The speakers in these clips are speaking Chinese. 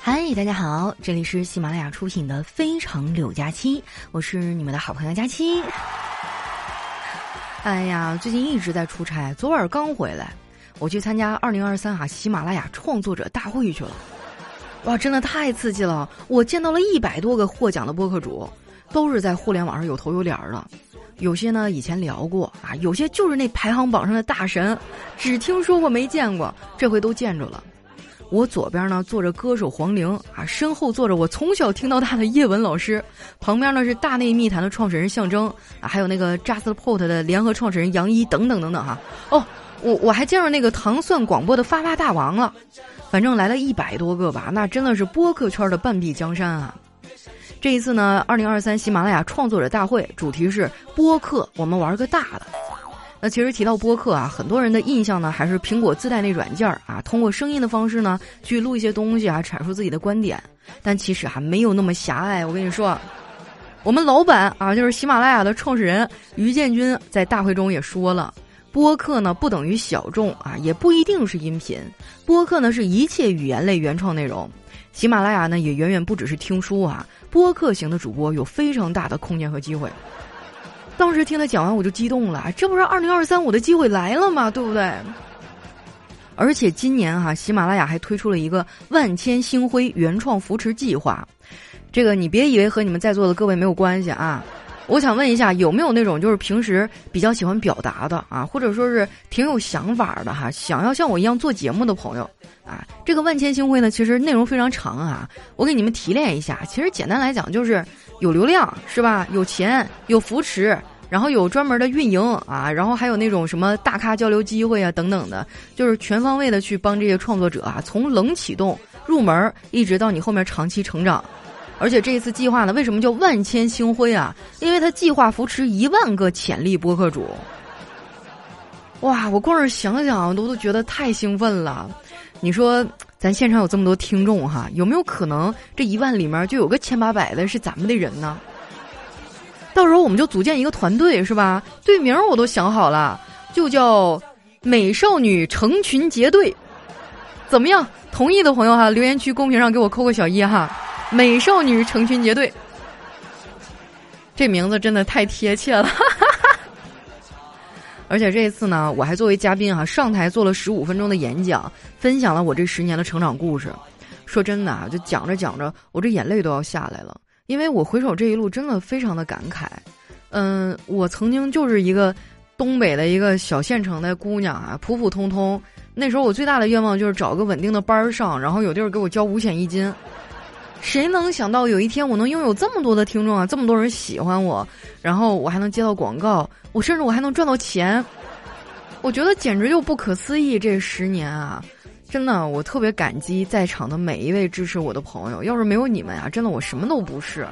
嗨，大家好，这里是喜马拉雅出品的《非常柳佳期》，我是你们的好朋友佳期。哎呀，最近一直在出差，昨晚刚回来，我去参加二零二三哈喜马拉雅创作者大会去了。哇，真的太刺激了！我见到了一百多个获奖的播客主，都是在互联网上有头有脸的。有些呢以前聊过啊，有些就是那排行榜上的大神，只听说过没见过，这回都见着了。我左边呢坐着歌手黄龄啊，身后坐着我从小听到大的叶文老师，旁边呢是大内密谈的创始人象征啊，还有那个 Just Pot 的联合创始人杨一等等等等哈。哦，我我还见着那个糖蒜广播的发发大王了，反正来了一百多个吧，那真的是播客圈的半壁江山啊。这一次呢，二零二三喜马拉雅创作者大会主题是播客，我们玩个大的。那其实提到播客啊，很多人的印象呢还是苹果自带那软件儿啊，通过声音的方式呢去录一些东西啊，阐述自己的观点。但其实还没有那么狭隘。我跟你说，我们老板啊，就是喜马拉雅的创始人于建军，在大会中也说了，播客呢不等于小众啊，也不一定是音频。播客呢是一切语言类原创内容。喜马拉雅呢也远远不只是听书啊，播客型的主播有非常大的空间和机会。当时听他讲完，我就激动了，这不是二零二三我的机会来了吗？对不对？而且今年哈，喜马拉雅还推出了一个万千星辉原创扶持计划。这个你别以为和你们在座的各位没有关系啊！我想问一下，有没有那种就是平时比较喜欢表达的啊，或者说是挺有想法的哈，想要像我一样做节目的朋友啊？这个万千星辉呢，其实内容非常长啊，我给你们提炼一下。其实简单来讲就是。有流量是吧？有钱，有扶持，然后有专门的运营啊，然后还有那种什么大咖交流机会啊等等的，就是全方位的去帮这些创作者啊，从冷启动入门，一直到你后面长期成长。而且这一次计划呢，为什么叫万千星辉啊？因为他计划扶持一万个潜力播客主。哇，我光是想想都都觉得太兴奋了。你说。咱现场有这么多听众哈，有没有可能这一万里面就有个千八百的是咱们的人呢？到时候我们就组建一个团队是吧？队名我都想好了，就叫“美少女成群结队”，怎么样？同意的朋友哈，留言区公屏上给我扣个小一哈，“美少女成群结队”，这名字真的太贴切了。而且这一次呢，我还作为嘉宾哈上台做了十五分钟的演讲，分享了我这十年的成长故事。说真的啊，就讲着讲着，我这眼泪都要下来了，因为我回首这一路真的非常的感慨。嗯，我曾经就是一个东北的一个小县城的姑娘啊，普普通通。那时候我最大的愿望就是找个稳定的班儿上，然后有地儿给我交五险一金。谁能想到有一天我能拥有这么多的听众啊，这么多人喜欢我，然后我还能接到广告，我甚至我还能赚到钱，我觉得简直就不可思议。这十年啊，真的我特别感激在场的每一位支持我的朋友，要是没有你们啊，真的我什么都不是。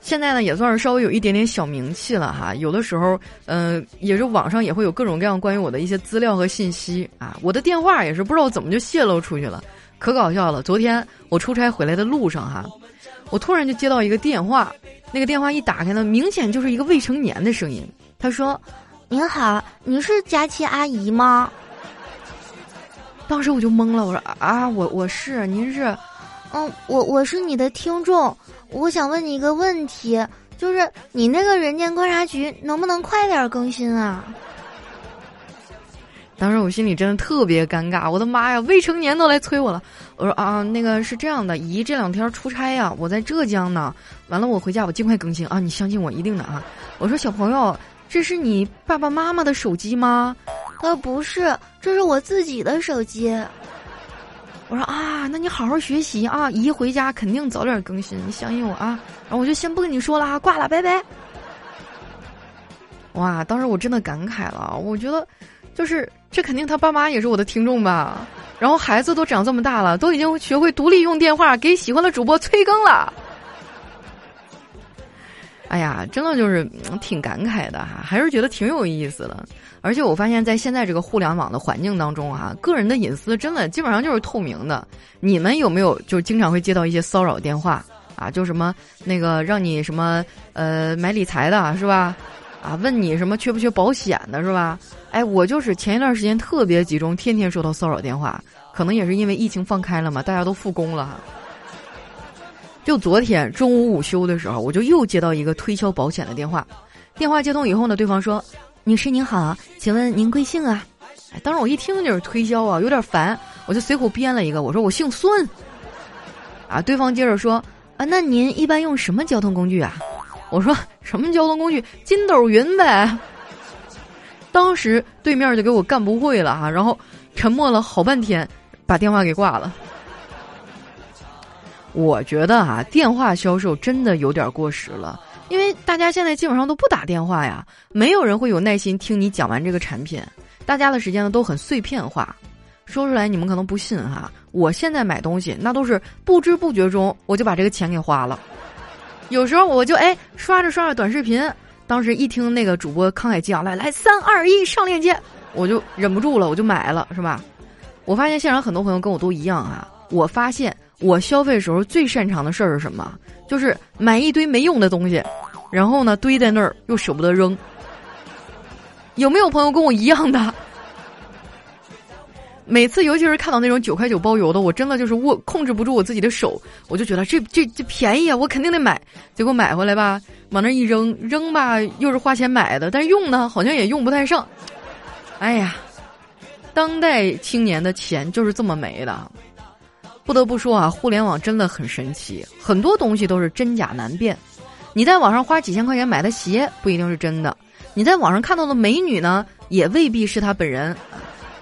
现在呢，也算是稍微有一点点小名气了哈。有的时候，嗯，也是网上也会有各种各样关于我的一些资料和信息啊，我的电话也是不知道怎么就泄露出去了。可搞笑了！昨天我出差回来的路上哈，我突然就接到一个电话，那个电话一打开呢，明显就是一个未成年的声音。他说：“您好，您是佳琪阿姨吗？”当时我就懵了，我说：“啊，我我是，您是？嗯，我我是你的听众，我想问你一个问题，就是你那个人间观察局能不能快点更新啊？”当时我心里真的特别尴尬，我的妈呀，未成年都来催我了。我说啊，那个是这样的，姨这两天出差呀，我在浙江呢。完了，我回家我尽快更新啊，你相信我，一定的啊。我说小朋友，这是你爸爸妈妈的手机吗？呃，不是，这是我自己的手机。我说啊，那你好好学习啊，姨回家肯定早点更新，你相信我啊。然后我就先不跟你说了啊，挂了，拜拜。哇，当时我真的感慨了，我觉得。就是这肯定他爸妈也是我的听众吧，然后孩子都长这么大了，都已经学会独立用电话给喜欢的主播催更了。哎呀，真的就是挺感慨的哈，还是觉得挺有意思的。而且我发现，在现在这个互联网的环境当中啊，个人的隐私真的基本上就是透明的。你们有没有就经常会接到一些骚扰电话啊？就什么那个让你什么呃买理财的是吧？啊，问你什么缺不缺保险的是吧？哎，我就是前一段时间特别集中，天天收到骚扰电话，可能也是因为疫情放开了嘛，大家都复工了。就昨天中午午休的时候，我就又接到一个推销保险的电话。电话接通以后呢，对方说：“女士您好，请问您贵姓啊？”哎，当时我一听就是推销啊，有点烦，我就随口编了一个，我说我姓孙。啊，对方接着说：“啊，那您一般用什么交通工具啊？”我说：“什么交通工具？筋斗云呗。”当时对面就给我干不会了哈，然后沉默了好半天，把电话给挂了。我觉得啊，电话销售真的有点过时了，因为大家现在基本上都不打电话呀，没有人会有耐心听你讲完这个产品，大家的时间呢都很碎片化。说出来你们可能不信哈，我现在买东西那都是不知不觉中我就把这个钱给花了，有时候我就哎刷着刷着短视频，当时一听那个主播慷慨激昂来来三二一上链接，我就忍不住了，我就买了是吧？我发现现场很多朋友跟我都一样啊，我发现。我消费时候最擅长的事儿是什么？就是买一堆没用的东西，然后呢堆在那儿又舍不得扔。有没有朋友跟我一样的？每次尤其是看到那种九块九包邮的，我真的就是握控制不住我自己的手，我就觉得这这这便宜啊，我肯定得买。结果买回来吧，往那一扔扔吧，又是花钱买的，但用呢好像也用不太上。哎呀，当代青年的钱就是这么没的。不得不说啊，互联网真的很神奇，很多东西都是真假难辨。你在网上花几千块钱买的鞋不一定是真的，你在网上看到的美女呢，也未必是她本人。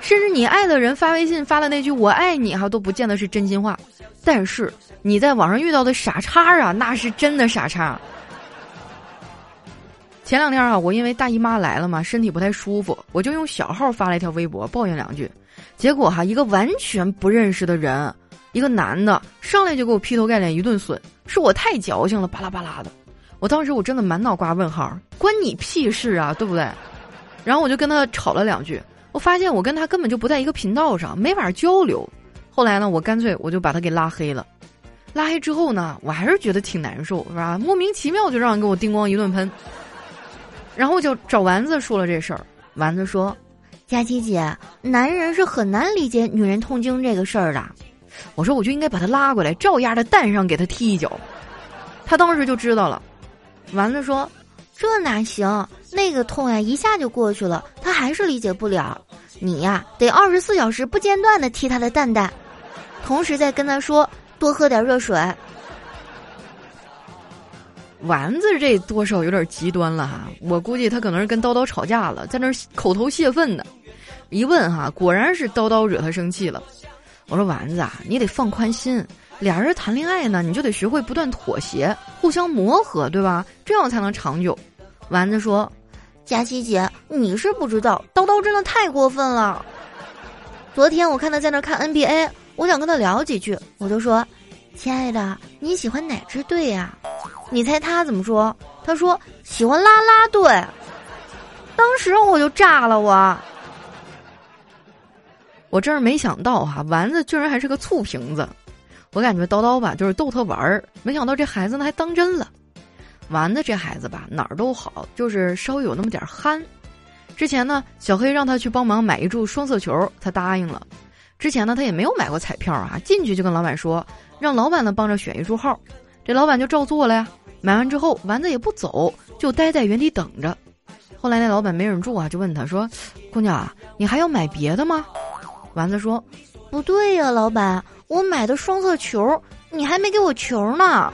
甚至你爱的人发微信发的那句“我爱你”哈，都不见得是真心话。但是你在网上遇到的傻叉啊，那是真的傻叉。前两天啊，我因为大姨妈来了嘛，身体不太舒服，我就用小号发了一条微博抱怨两句，结果哈，一个完全不认识的人。一个男的上来就给我劈头盖脸一顿损，是我太矫情了，巴拉巴拉的。我当时我真的满脑瓜问号，关你屁事啊，对不对？然后我就跟他吵了两句，我发现我跟他根本就不在一个频道上，没法交流。后来呢，我干脆我就把他给拉黑了。拉黑之后呢，我还是觉得挺难受，是吧？莫名其妙就让人给我叮咣一顿喷。然后我就找丸子说了这事儿，丸子说：“佳琪姐，男人是很难理解女人痛经这个事儿的。”我说我就应该把他拉过来，照样的蛋上给他踢一脚，他当时就知道了。丸子说：“这哪行？那个痛呀，一下就过去了，他还是理解不了。你呀，得二十四小时不间断的踢他的蛋蛋，同时再跟他说多喝点热水。”丸子这多少有点极端了哈，我估计他可能是跟叨叨吵架了，在那口头泄愤呢。一问哈，果然是叨叨惹他生气了。我说丸子啊，你得放宽心，俩人谈恋爱呢，你就得学会不断妥协，互相磨合，对吧？这样才能长久。丸子说：“佳琪姐，你是不知道，叨叨真的太过分了。昨天我看他在那看 NBA，我想跟他聊几句，我就说：亲爱的，你喜欢哪支队呀？你猜他怎么说？他说喜欢啦啦队。当时我就炸了，我。”我真是没想到哈，丸子居然还是个醋瓶子。我感觉叨叨吧就是逗他玩儿，没想到这孩子呢还当真了。丸子这孩子吧哪儿都好，就是稍微有那么点憨。之前呢，小黑让他去帮忙买一注双色球，他答应了。之前呢，他也没有买过彩票啊，进去就跟老板说，让老板呢帮着选一注号。这老板就照做了呀。买完之后，丸子也不走，就待在原地等着。后来那老板没忍住啊，就问他说：“姑娘啊，你还要买别的吗？”丸子说：“不对呀，老板，我买的双色球，你还没给我球呢。”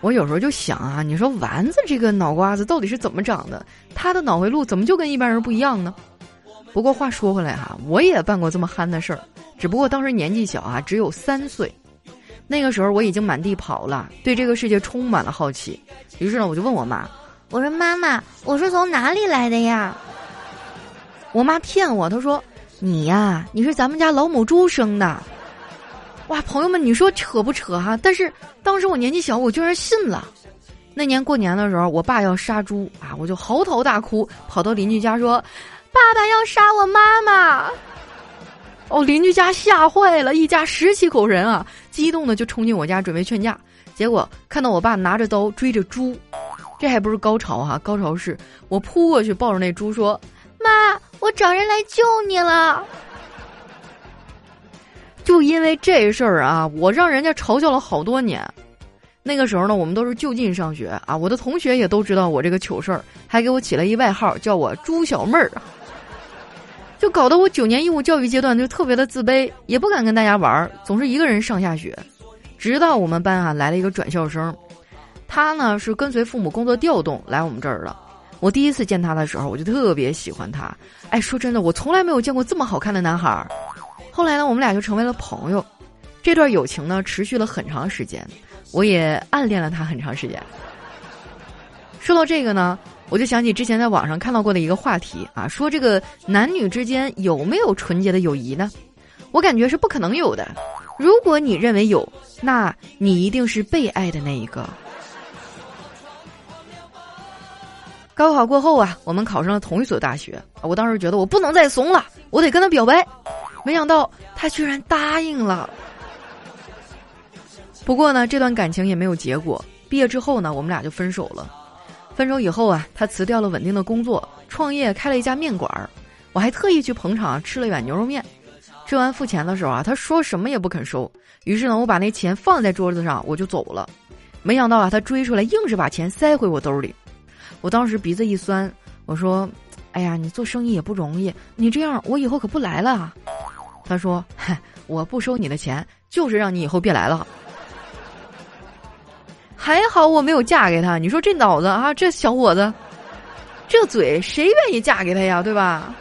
我有时候就想啊，你说丸子这个脑瓜子到底是怎么长的？他的脑回路怎么就跟一般人不一样呢？不过话说回来哈，我也办过这么憨的事儿，只不过当时年纪小啊，只有三岁。那个时候我已经满地跑了，对这个世界充满了好奇。于是呢，我就问我妈：“我说妈妈，我是从哪里来的呀？”我妈骗我，她说：“你呀，你是咱们家老母猪生的。”哇，朋友们，你说扯不扯哈？但是当时我年纪小，我居然信了。那年过年的时候，我爸要杀猪啊，我就嚎啕大哭，跑到邻居家说：“爸爸要杀我妈妈！”哦，邻居家吓坏了，一家十七口人啊，激动的就冲进我家准备劝架。结果看到我爸拿着刀追着猪，这还不是高潮哈，高潮是我扑过去抱着那猪说：“妈，我找人来救你了。”就因为这事儿啊，我让人家嘲笑了好多年。那个时候呢，我们都是就近上学啊，我的同学也都知道我这个糗事儿，还给我起了一外号，叫我“猪小妹儿”。就搞得我九年义务教育阶段就特别的自卑，也不敢跟大家玩儿，总是一个人上下学。直到我们班啊来了一个转校生，他呢是跟随父母工作调动来我们这儿的。我第一次见他的时候，我就特别喜欢他。哎，说真的，我从来没有见过这么好看的男孩儿。后来呢，我们俩就成为了朋友。这段友情呢，持续了很长时间。我也暗恋了他很长时间。说到这个呢，我就想起之前在网上看到过的一个话题啊，说这个男女之间有没有纯洁的友谊呢？我感觉是不可能有的。如果你认为有，那你一定是被爱的那一个。高考过后啊，我们考上了同一所大学。我当时觉得我不能再怂了，我得跟他表白。没想到他居然答应了。不过呢，这段感情也没有结果。毕业之后呢，我们俩就分手了。分手以后啊，他辞掉了稳定的工作，创业开了一家面馆儿。我还特意去捧场吃了一碗牛肉面。吃完付钱的时候啊，他说什么也不肯收。于是呢，我把那钱放在桌子上，我就走了。没想到啊，他追出来，硬是把钱塞回我兜里。我当时鼻子一酸，我说：“哎呀，你做生意也不容易，你这样我以后可不来了啊。”他说：“嗨，我不收你的钱，就是让你以后别来了。”还好我没有嫁给他，你说这脑子啊，这小伙子，这嘴谁愿意嫁给他呀？对吧？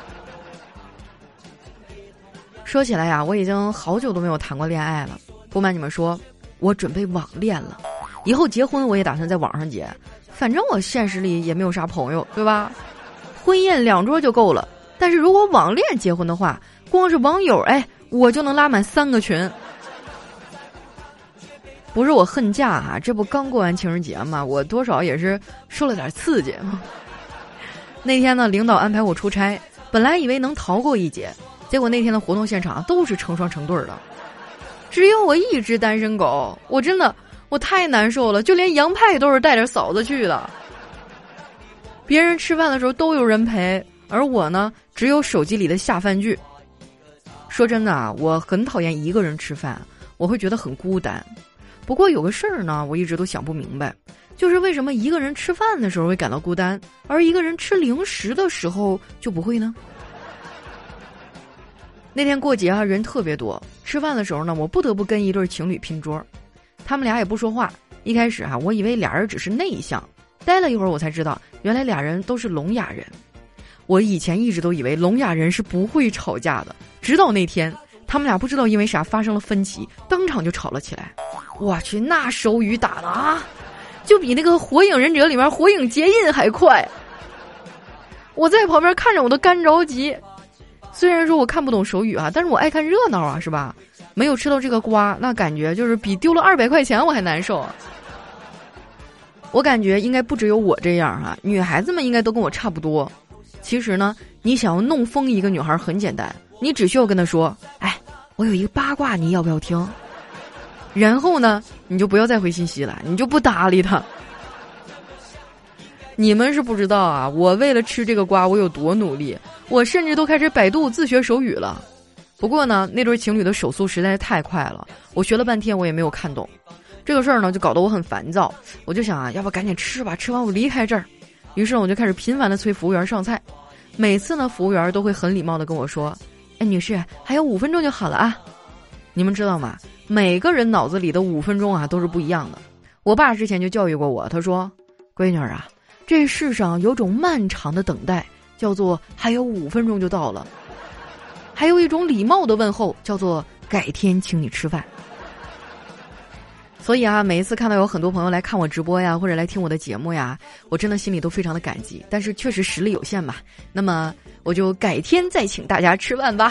说起来呀，我已经好久都没有谈过恋爱了。不瞒你们说，我准备网恋了。以后结婚我也打算在网上结，反正我现实里也没有啥朋友，对吧？婚宴两桌就够了，但是如果网恋结婚的话，光是网友，哎，我就能拉满三个群。不是我恨嫁啊，这不刚过完情人节嘛，我多少也是受了点刺激。那天呢，领导安排我出差，本来以为能逃过一劫，结果那天的活动现场都是成双成对的，只有我一只单身狗。我真的我太难受了，就连杨派都是带着嫂子去的。别人吃饭的时候都有人陪，而我呢，只有手机里的下饭剧。说真的啊，我很讨厌一个人吃饭，我会觉得很孤单。不过有个事儿呢，我一直都想不明白，就是为什么一个人吃饭的时候会感到孤单，而一个人吃零食的时候就不会呢？那天过节啊，人特别多，吃饭的时候呢，我不得不跟一对情侣拼桌，他们俩也不说话。一开始啊，我以为俩人只是内向，待了一会儿我才知道，原来俩人都是聋哑人。我以前一直都以为聋哑人是不会吵架的，直到那天。他们俩不知道因为啥发生了分歧，当场就吵了起来。我去，那手语打的啊，就比那个《火影忍者》里面火影结印还快。我在旁边看着我都干着急。虽然说我看不懂手语啊，但是我爱看热闹啊，是吧？没有吃到这个瓜，那感觉就是比丢了二百块钱我还难受。我感觉应该不只有我这样哈，女孩子们应该都跟我差不多。其实呢，你想要弄疯一个女孩很简单。你只需要跟他说：“哎，我有一个八卦，你要不要听？”然后呢，你就不要再回信息了，你就不搭理他。你们是不知道啊，我为了吃这个瓜，我有多努力，我甚至都开始百度自学手语了。不过呢，那对情侣的手速实在是太快了，我学了半天我也没有看懂。这个事儿呢，就搞得我很烦躁。我就想啊，要不赶紧吃吧，吃完我离开这儿。于是我就开始频繁的催服务员上菜，每次呢，服务员都会很礼貌的跟我说。哎，女士，还有五分钟就好了啊！你们知道吗？每个人脑子里的五分钟啊都是不一样的。我爸之前就教育过我，他说：“闺女儿啊，这世上有种漫长的等待，叫做还有五分钟就到了；还有一种礼貌的问候，叫做改天请你吃饭。”所以啊，每一次看到有很多朋友来看我直播呀，或者来听我的节目呀，我真的心里都非常的感激。但是确实实力有限嘛，那么我就改天再请大家吃饭吧。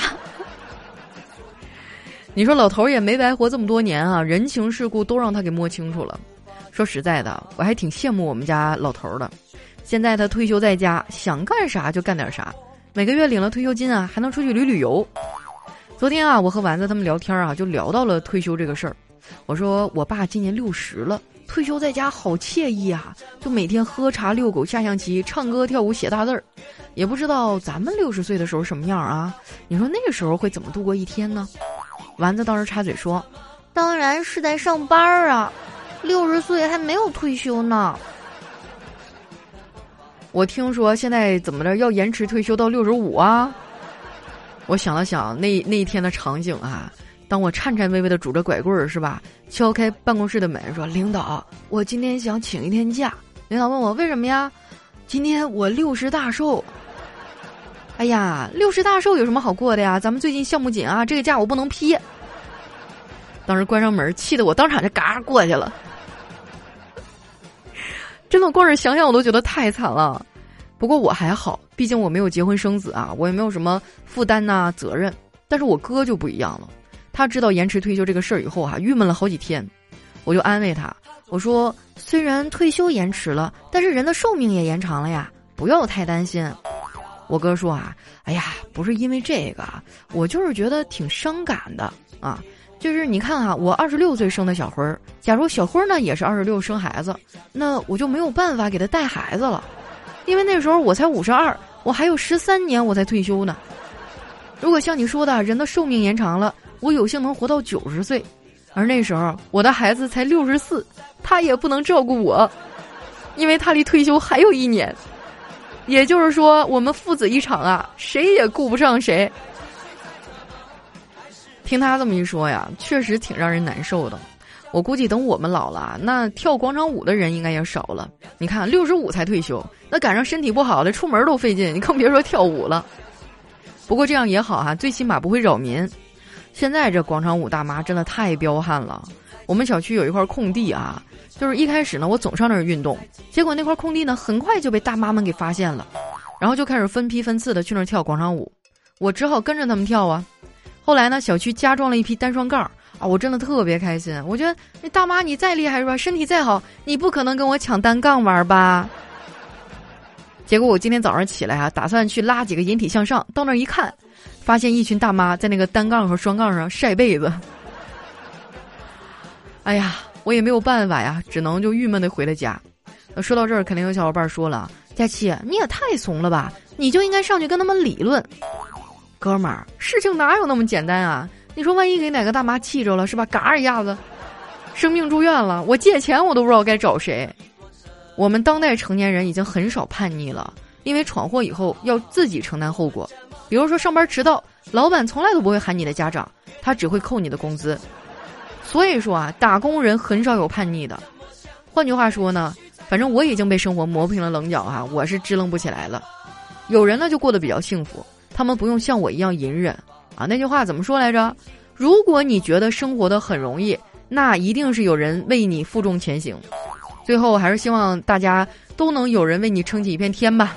你说老头也没白活这么多年啊，人情世故都让他给摸清楚了。说实在的，我还挺羡慕我们家老头的。现在他退休在家，想干啥就干点啥，每个月领了退休金啊，还能出去旅旅游。昨天啊，我和丸子他们聊天啊，就聊到了退休这个事儿。我说我爸今年六十了，退休在家好惬意啊！就每天喝茶、遛狗、下象棋、唱歌、跳舞、写大字儿。也不知道咱们六十岁的时候什么样啊？你说那个时候会怎么度过一天呢？丸子当时插嘴说：“当然是在上班儿啊，六十岁还没有退休呢。”我听说现在怎么着要延迟退休到六十五啊？我想了想那那一天的场景啊，当我颤颤巍巍的拄着拐棍儿是吧，敲开办公室的门说：“领导，我今天想请一天假。”领导问我为什么呀？今天我六十大寿。哎呀，六十大寿有什么好过的呀？咱们最近项目紧啊，这个假我不能批。当时关上门，气得我当场就嘎过去了。真的，光是想想我都觉得太惨了。不过我还好，毕竟我没有结婚生子啊，我也没有什么负担呐责任。但是我哥就不一样了，他知道延迟退休这个事儿以后啊，郁闷了好几天。我就安慰他，我说虽然退休延迟了，但是人的寿命也延长了呀，不要太担心。我哥说啊，哎呀，不是因为这个，我就是觉得挺伤感的啊。就是你看啊，我二十六岁生的小辉儿，假如小辉儿呢也是二十六生孩子，那我就没有办法给他带孩子了，因为那时候我才五十二，我还有十三年我才退休呢。如果像你说的，人的寿命延长了，我有幸能活到九十岁，而那时候我的孩子才六十四，他也不能照顾我，因为他离退休还有一年。也就是说，我们父子一场啊，谁也顾不上谁。听他这么一说呀，确实挺让人难受的。我估计等我们老了，那跳广场舞的人应该也少了。你看，六十五才退休，那赶上身体不好的，出门都费劲，你更别说跳舞了。不过这样也好哈，最起码不会扰民。现在这广场舞大妈真的太彪悍了。我们小区有一块空地啊。就是一开始呢，我总上那儿运动，结果那块空地呢，很快就被大妈们给发现了，然后就开始分批分次的去那儿跳广场舞，我只好跟着他们跳啊。后来呢，小区加装了一批单双杠啊，我真的特别开心。我觉得那大妈你再厉害是吧，身体再好，你不可能跟我抢单杠玩吧？结果我今天早上起来啊，打算去拉几个引体向上，到那儿一看，发现一群大妈在那个单杠和双杠上晒被子。哎呀！我也没有办法呀，只能就郁闷的回了家。说到这儿，肯定有小伙伴说了：“佳琪，你也太怂了吧！你就应该上去跟他们理论。”哥们儿，事情哪有那么简单啊？你说万一给哪个大妈气着了，是吧？嘎一下子，生病住院了，我借钱我都不知道该找谁。我们当代成年人已经很少叛逆了，因为闯祸以后要自己承担后果。比如说上班迟到，老板从来都不会喊你的家长，他只会扣你的工资。所以说啊，打工人很少有叛逆的。换句话说呢，反正我已经被生活磨平了棱角啊，我是支棱不起来了。有人呢就过得比较幸福，他们不用像我一样隐忍啊。那句话怎么说来着？如果你觉得生活的很容易，那一定是有人为你负重前行。最后还是希望大家都能有人为你撑起一片天吧。